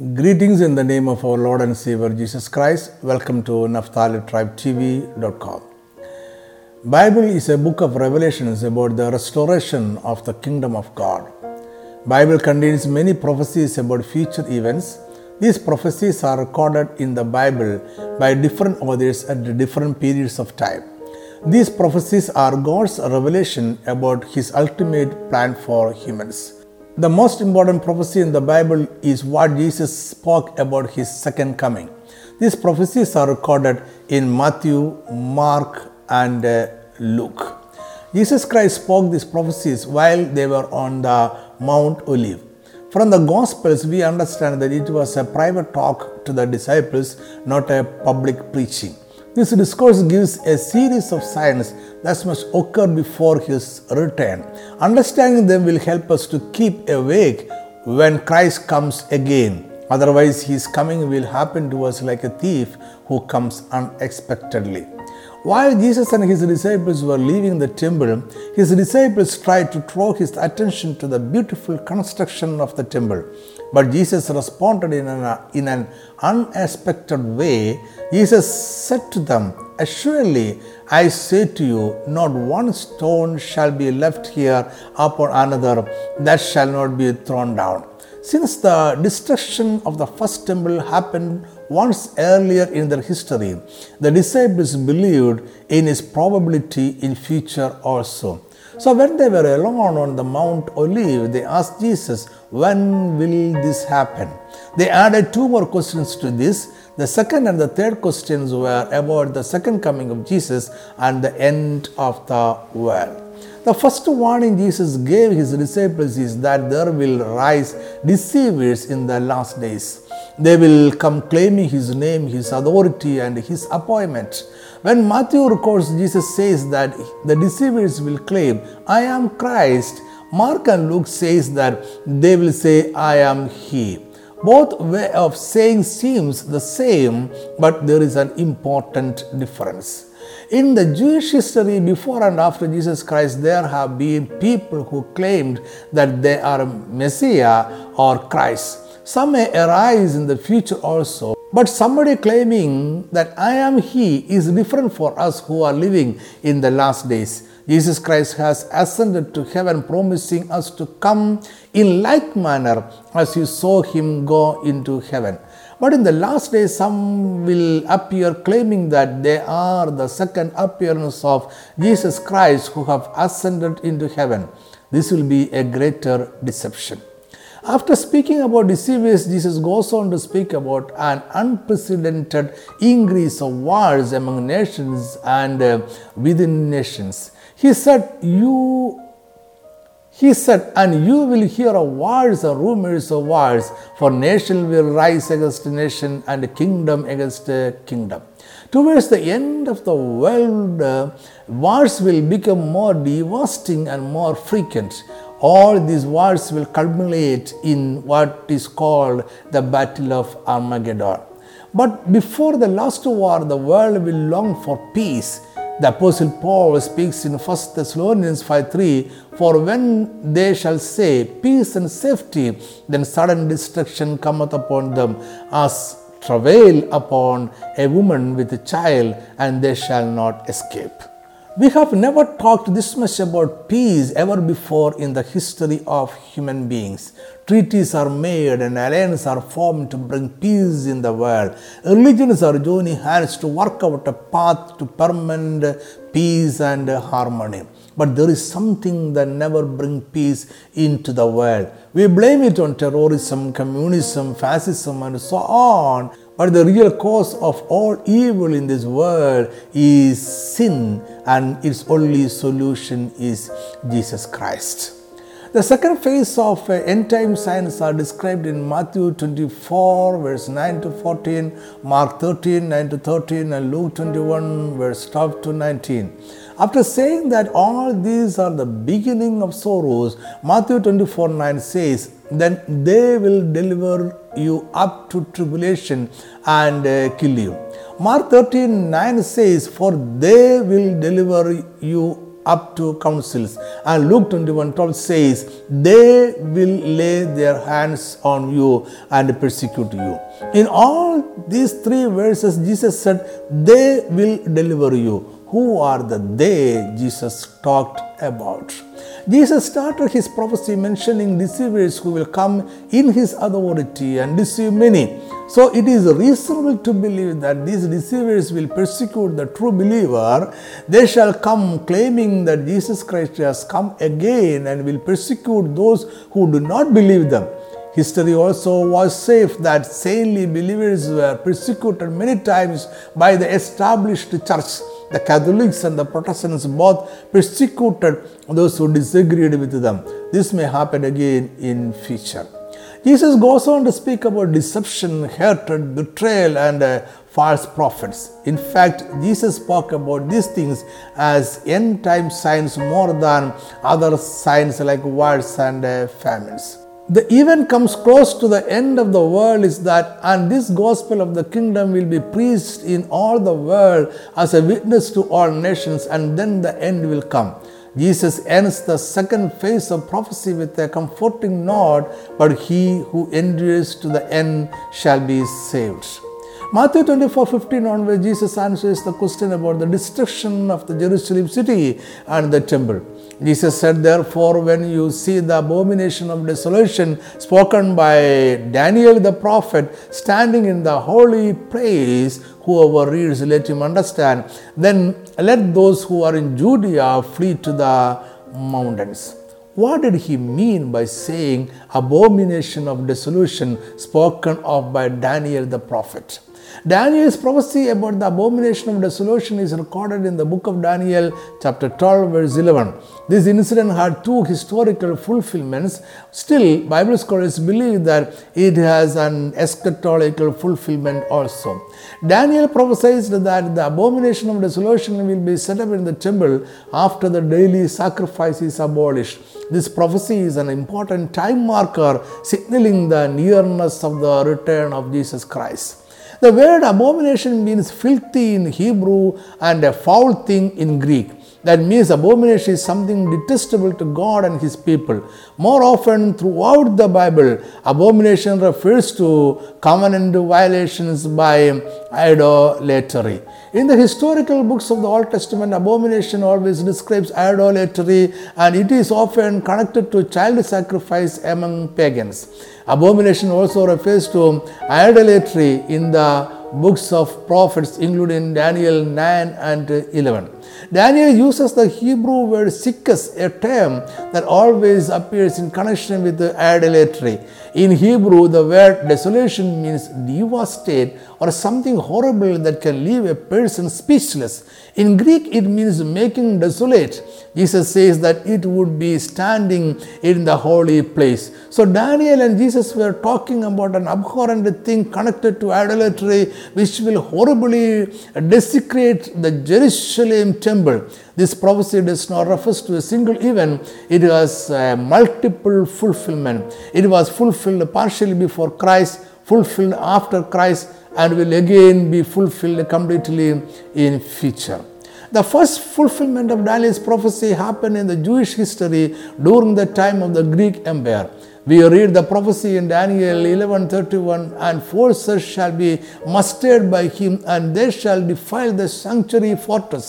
Greetings in the name of our Lord and Savior Jesus Christ. Welcome to NaphtaliTribeTV.com. Bible is a book of revelations about the restoration of the kingdom of God. Bible contains many prophecies about future events. These prophecies are recorded in the Bible by different authors at different periods of time. These prophecies are God's revelation about his ultimate plan for humans. The most important prophecy in the Bible is what Jesus spoke about his second coming. These prophecies are recorded in Matthew, Mark, and uh, Luke. Jesus Christ spoke these prophecies while they were on the Mount Olive. From the Gospels, we understand that it was a private talk to the disciples, not a public preaching. This discourse gives a series of signs that must occur before his return. Understanding them will help us to keep awake when Christ comes again. Otherwise, his coming will happen to us like a thief who comes unexpectedly. While Jesus and his disciples were leaving the temple, his disciples tried to draw his attention to the beautiful construction of the temple. But Jesus responded in an, in an unexpected way. Jesus said to them, Assuredly, I say to you, not one stone shall be left here upon another that shall not be thrown down. Since the destruction of the first temple happened once earlier in their history, the disciples believed in his probability in future also. So when they were alone on the Mount Olive, they asked Jesus, When will this happen? They added two more questions to this. The second and the third questions were about the second coming of Jesus and the end of the world. The first warning Jesus gave his disciples is that there will rise deceivers in the last days. They will come claiming his name, his authority, and his appointment. When Matthew records, Jesus says that the deceivers will claim, I am Christ. Mark and Luke says that they will say, I am he. Both way of saying seems the same, but there is an important difference. In the Jewish history before and after Jesus Christ, there have been people who claimed that they are Messiah or Christ. Some may arise in the future also. But somebody claiming that I am He is different for us who are living in the last days. Jesus Christ has ascended to heaven, promising us to come in like manner as you saw Him go into heaven. But in the last days, some will appear claiming that they are the second appearance of Jesus Christ who have ascended into heaven. This will be a greater deception. After speaking about deceivers, Jesus goes on to speak about an unprecedented increase of wars among nations and uh, within nations. He said, You he said, And you will hear of wars and rumors of wars, for nation will rise against nation and kingdom against kingdom. Towards the end of the world, uh, wars will become more devastating and more frequent. All these wars will culminate in what is called the Battle of Armageddon. But before the last war, the world will long for peace the Apostle Paul speaks in 1 Thessalonians 5:3 For when they shall say peace and safety, then sudden destruction cometh upon them as travail upon a woman with a child, and they shall not escape. We have never talked this much about peace ever before in the history of human beings. Treaties are made and alliances are formed to bring peace in the world. Religions are joining hands to work out a path to permanent peace and harmony. But there is something that never brings peace into the world. We blame it on terrorism, communism, fascism, and so on. But the real cause of all evil in this world is sin, and its only solution is Jesus Christ. The second phase of uh, end time signs are described in Matthew 24, verse 9 to 14, Mark 13, 9 to 13, and Luke 21, verse 12 to 19. After saying that all these are the beginning of sorrows, Matthew 24, 9 says, Then they will deliver you up to tribulation and uh, kill you. Mark 13, 9 says, For they will deliver you up to councils. And Luke 21 12 says, They will lay their hands on you and persecute you. In all these three verses, Jesus said, They will deliver you. Who are the they Jesus talked about? Jesus started his prophecy mentioning deceivers who will come in his authority and deceive many. So it is reasonable to believe that these deceivers will persecute the true believer. They shall come claiming that Jesus Christ has come again and will persecute those who do not believe them. History also was safe that saintly believers were persecuted many times by the established church the Catholics and the Protestants both persecuted those who disagreed with them. This may happen again in future. Jesus goes on to speak about deception, hatred, betrayal, and uh, false prophets. In fact, Jesus spoke about these things as end time signs more than other signs like wars and uh, famines the event comes close to the end of the world is that and this gospel of the kingdom will be preached in all the world as a witness to all nations and then the end will come jesus ends the second phase of prophecy with a comforting nod, but he who endures to the end shall be saved Matthew 24 15 onwards, Jesus answers the question about the destruction of the Jerusalem city and the temple. Jesus said, Therefore, when you see the abomination of desolation spoken by Daniel the prophet standing in the holy place, whoever reads, let him understand. Then let those who are in Judea flee to the mountains. What did he mean by saying abomination of desolation spoken of by Daniel the prophet? Daniel's prophecy about the abomination of desolation is recorded in the book of Daniel, chapter 12, verse 11. This incident had two historical fulfillments. Still, Bible scholars believe that it has an eschatological fulfillment also. Daniel prophesied that the abomination of desolation will be set up in the temple after the daily sacrifice is abolished. This prophecy is an important time marker signaling the nearness of the return of Jesus Christ. The word abomination means filthy in Hebrew and a foul thing in Greek. That means abomination is something detestable to God and His people. More often throughout the Bible, abomination refers to covenant violations by idolatry. In the historical books of the Old Testament, abomination always describes idolatry and it is often connected to child sacrifice among pagans. Abomination also refers to idolatry in the books of prophets, including Daniel 9 and 11. Daniel uses the Hebrew word sikkes, a term that always appears in connection with idolatry. In Hebrew, the word desolation means devastate or something horrible that can leave a person speechless. In Greek, it means making desolate. Jesus says that it would be standing in the holy place. So, Daniel and Jesus were talking about an abhorrent thing connected to idolatry, which will horribly desecrate the Jerusalem temple. This prophecy does not refer to a single event, it has multiple fulfillment. It was fulfilled partially before Christ, fulfilled after Christ, and will again be fulfilled completely in future. The first fulfillment of Daniel's prophecy happened in the Jewish history during the time of the Greek Empire. We read the prophecy in Daniel 11:31 and forces shall be mustered by him and they shall defile the sanctuary fortress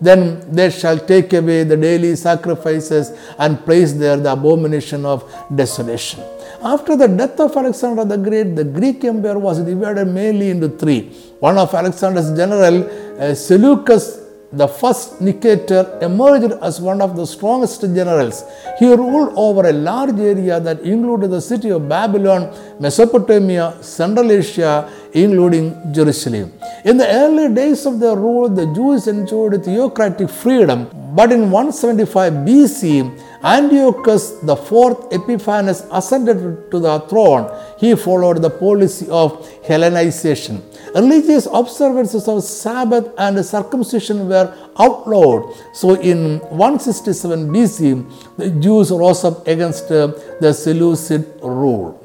then they shall take away the daily sacrifices and place there the abomination of desolation. After the death of Alexander the Great, the Greek Empire was divided mainly into three. One of Alexander's general, uh, Seleucus the first Nicator emerged as one of the strongest generals. He ruled over a large area that included the city of Babylon, Mesopotamia, Central Asia, including Jerusalem. In the early days of their rule, the Jews enjoyed theocratic freedom, but in 175 BC, Antiochus IV Epiphanes ascended to the throne. He followed the policy of Hellenization. Religious observances of Sabbath and circumcision were outlawed. So in 167 BC, the Jews rose up against the Seleucid rule.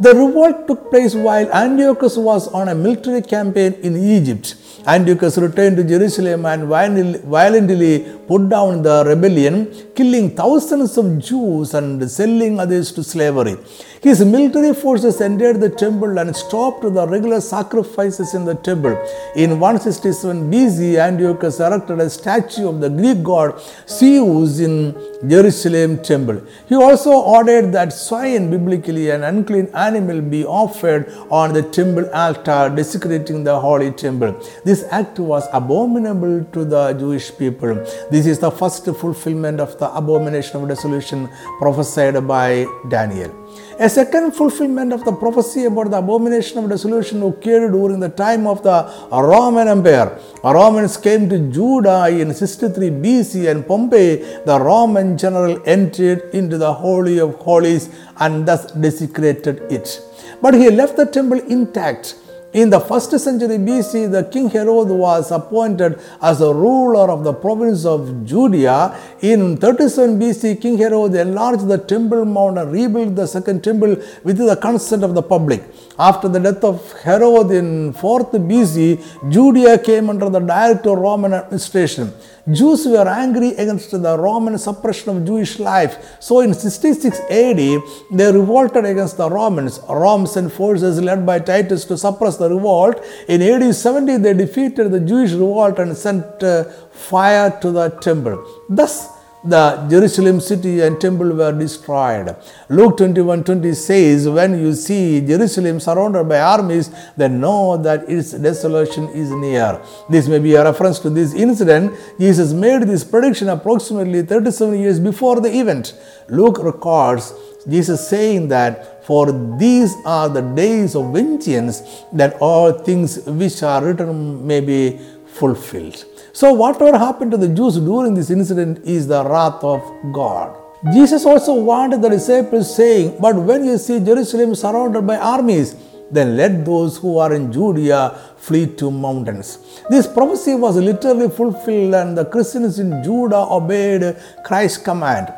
The revolt took place while Antiochus was on a military campaign in Egypt. Antiochus returned to Jerusalem and violently put down the rebellion, killing thousands of Jews and selling others to slavery. His military forces entered the temple and stopped the regular sacrifices in the temple. In 167 BC, Antiochus erected a statue of the Greek god Zeus in Jerusalem temple. He also ordered that swine, biblically an unclean animal, be offered on the temple altar, desecrating the holy temple. This act was abominable to the Jewish people. This is the first fulfillment of the abomination of desolation prophesied by Daniel. A second fulfillment of the prophecy about the abomination of desolation occurred during the time of the Roman Empire. Romans came to Judah in 63 BC and Pompey, the Roman general, entered into the Holy of Holies and thus desecrated it. But he left the temple intact in the first century BC, the king Herod was appointed as a ruler of the province of Judea. In 37 BC, King Herod enlarged the temple mount and rebuilt the second temple with the consent of the public. After the death of Herod in 4th BC, Judea came under the direct Roman administration. Jews were angry against the Roman suppression of Jewish life. So in 66 AD, they revolted against the Romans. Rome sent forces led by Titus to suppress the revolt. In AD 70, they defeated the Jewish revolt and sent uh, fire to the temple. Thus, the Jerusalem city and temple were destroyed. Luke 21 20 says, When you see Jerusalem surrounded by armies, then know that its desolation is near. This may be a reference to this incident. Jesus made this prediction approximately 37 years before the event. Luke records Jesus saying that, For these are the days of vengeance, that all things which are written may be fulfilled. So, whatever happened to the Jews during this incident is the wrath of God. Jesus also warned the disciples, saying, But when you see Jerusalem surrounded by armies, then let those who are in Judea flee to mountains. This prophecy was literally fulfilled, and the Christians in Judah obeyed Christ's command.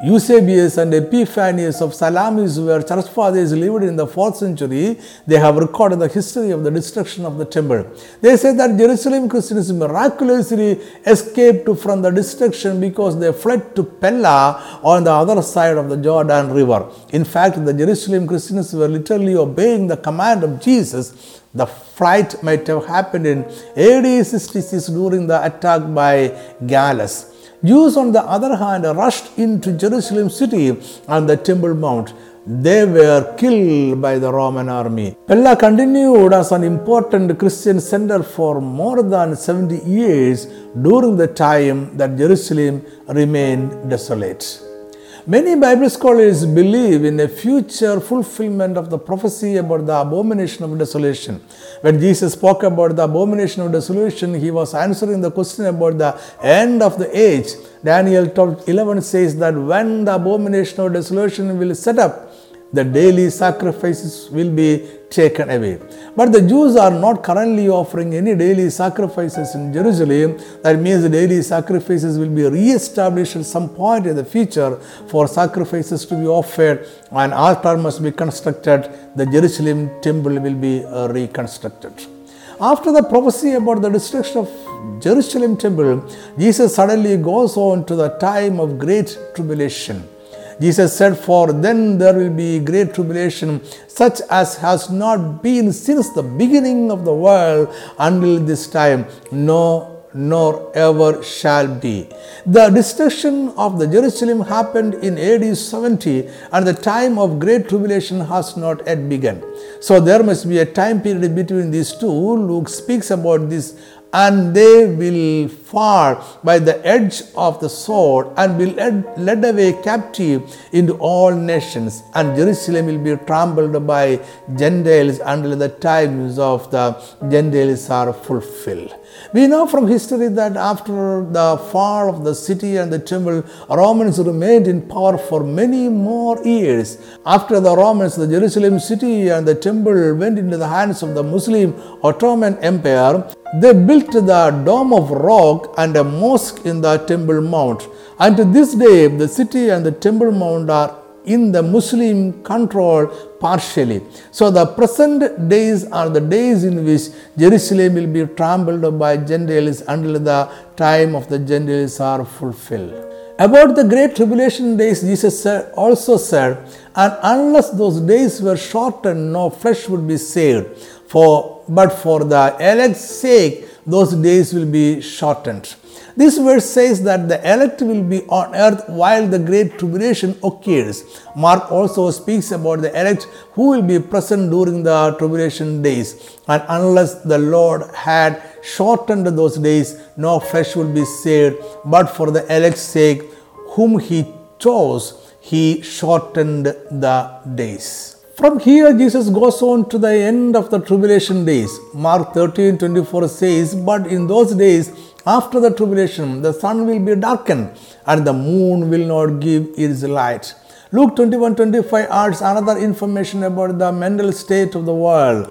Eusebius and Epiphanius of Salamis were church fathers lived in the 4th century. They have recorded the history of the destruction of the temple. They say that Jerusalem Christians miraculously escaped from the destruction because they fled to Pella on the other side of the Jordan River. In fact, the Jerusalem Christians were literally obeying the command of Jesus. The flight might have happened in AD 66 during the attack by Gallus. Jews, on the other hand, rushed into Jerusalem city and the Temple Mount. They were killed by the Roman army. Pella continued as an important Christian center for more than 70 years during the time that Jerusalem remained desolate. Many Bible scholars believe in a future fulfillment of the prophecy about the abomination of desolation. When Jesus spoke about the abomination of desolation, he was answering the question about the end of the age. Daniel 11 says that when the abomination of desolation will set up, the daily sacrifices will be taken away. But the Jews are not currently offering any daily sacrifices in Jerusalem. That means the daily sacrifices will be re-established at some point in the future for sacrifices to be offered. An altar must be constructed. The Jerusalem temple will be uh, reconstructed. After the prophecy about the destruction of Jerusalem temple, Jesus suddenly goes on to the time of great tribulation. Jesus said, For then there will be great tribulation, such as has not been since the beginning of the world until this time, no nor ever shall be. The destruction of the Jerusalem happened in AD 70 and the time of great tribulation has not yet begun. So there must be a time period between these two. Luke speaks about this and they will fall by the edge of the sword and be led, led away captive into all nations. And jerusalem will be trampled by gentiles until the times of the gentiles are fulfilled we know from history that after the fall of the city and the temple, Romans remained in power for many more years. After the Romans, the Jerusalem city and the temple went into the hands of the Muslim Ottoman Empire. They built the Dome of Rock and a mosque in the Temple Mount. And to this day, the city and the Temple Mount are in the Muslim control partially. So the present days are the days in which Jerusalem will be trampled by Gentiles until the time of the Gentiles are fulfilled. About the great tribulation days, Jesus also said, and unless those days were shortened, no flesh would be saved. For but for the elect's sake, those days will be shortened. This verse says that the elect will be on earth while the great tribulation occurs. Mark also speaks about the elect who will be present during the tribulation days. And unless the Lord had shortened those days, no flesh would be saved. But for the elect's sake, whom he chose, he shortened the days. From here, Jesus goes on to the end of the tribulation days. Mark 13 24 says, But in those days, after the tribulation, the sun will be darkened and the moon will not give its light. Luke 21 25 adds another information about the mental state of the world.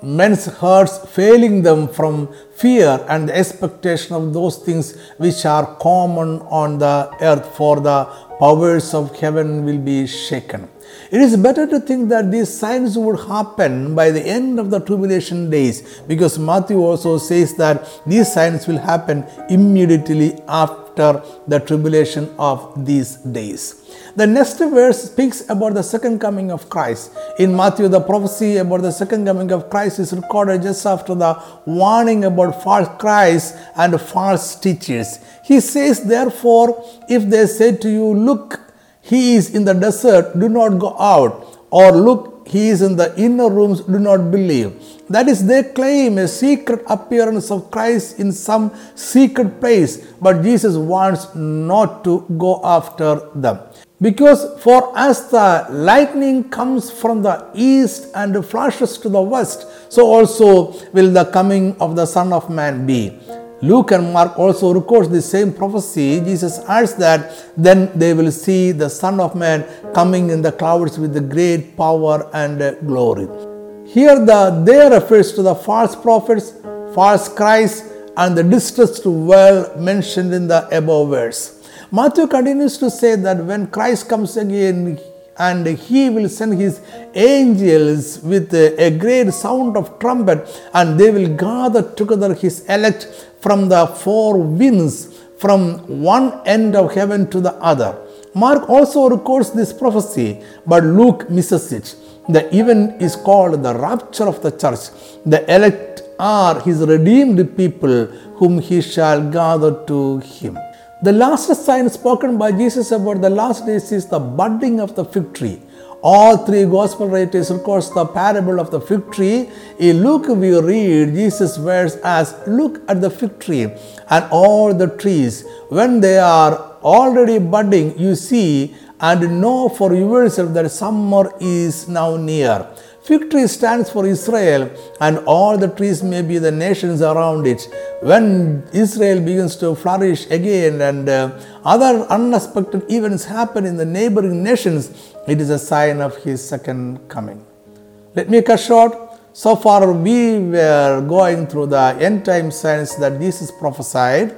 Men's hearts failing them from fear and the expectation of those things which are common on the earth, for the powers of heaven will be shaken. It is better to think that these signs would happen by the end of the tribulation days because Matthew also says that these signs will happen immediately after the tribulation of these days. The next verse speaks about the second coming of Christ. In Matthew, the prophecy about the second coming of Christ is recorded just after the warning about false Christ and false teachers. He says, Therefore, if they say to you, Look, he is in the desert, do not go out. Or look, he is in the inner rooms, do not believe. That is, they claim a secret appearance of Christ in some secret place, but Jesus wants not to go after them. Because for as the lightning comes from the east and flashes to the west, so also will the coming of the Son of Man be. Luke and Mark also records the same prophecy. Jesus adds that then they will see the Son of Man coming in the clouds with the great power and uh, glory. Here the they refers to the false prophets, false Christ, and the distressed well mentioned in the above verse. Matthew continues to say that when Christ comes again, and he will send his angels with a great sound of trumpet and they will gather together his elect from the four winds from one end of heaven to the other. Mark also records this prophecy, but Luke misses it. The event is called the rapture of the church. The elect are his redeemed people whom he shall gather to him. The last sign spoken by Jesus about the last days is the budding of the fig tree. All three gospel writers record the parable of the fig tree. In Luke, we read Jesus' words as Look at the fig tree and all the trees. When they are already budding, you see and know for yourself that summer is now near. Fig tree stands for Israel, and all the trees may be the nations around it. When Israel begins to flourish again and uh, other unexpected events happen in the neighboring nations, it is a sign of his second coming. Let me cut short. So far, we were going through the end time signs that Jesus prophesied.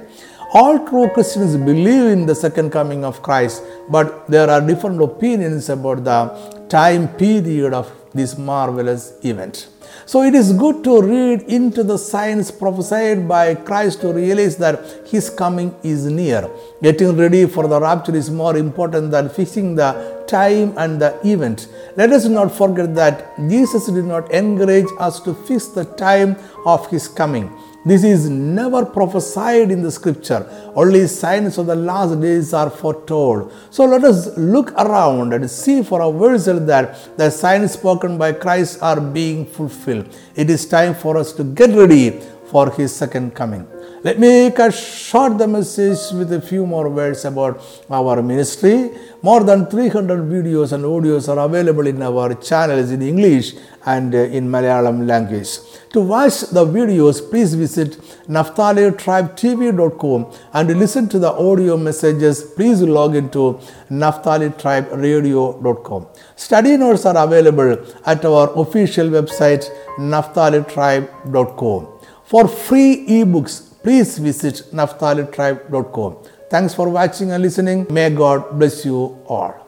All true Christians believe in the second coming of Christ, but there are different opinions about the time period of this marvelous event. So it is good to read into the signs prophesied by Christ to realize that his coming is near. Getting ready for the rapture is more important than fixing the time and the event. Let us not forget that Jesus did not encourage us to fix the time of his coming. This is never prophesied in the scripture. Only signs of the last days are foretold. So let us look around and see for ourselves that the signs spoken by Christ are being fulfilled. It is time for us to get ready for his second coming. Let me cut short the message with a few more words about our ministry. More than 300 videos and audios are available in our channels in English and uh, in Malayalam language. To watch the videos, please visit naphtalitribetv.com and listen to the audio messages. Please log into naphtalitriberadio.com. Study notes are available at our official website naphtalitribe.com. For free ebooks, please visit naphtalitribe.com. Thanks for watching and listening. May God bless you all.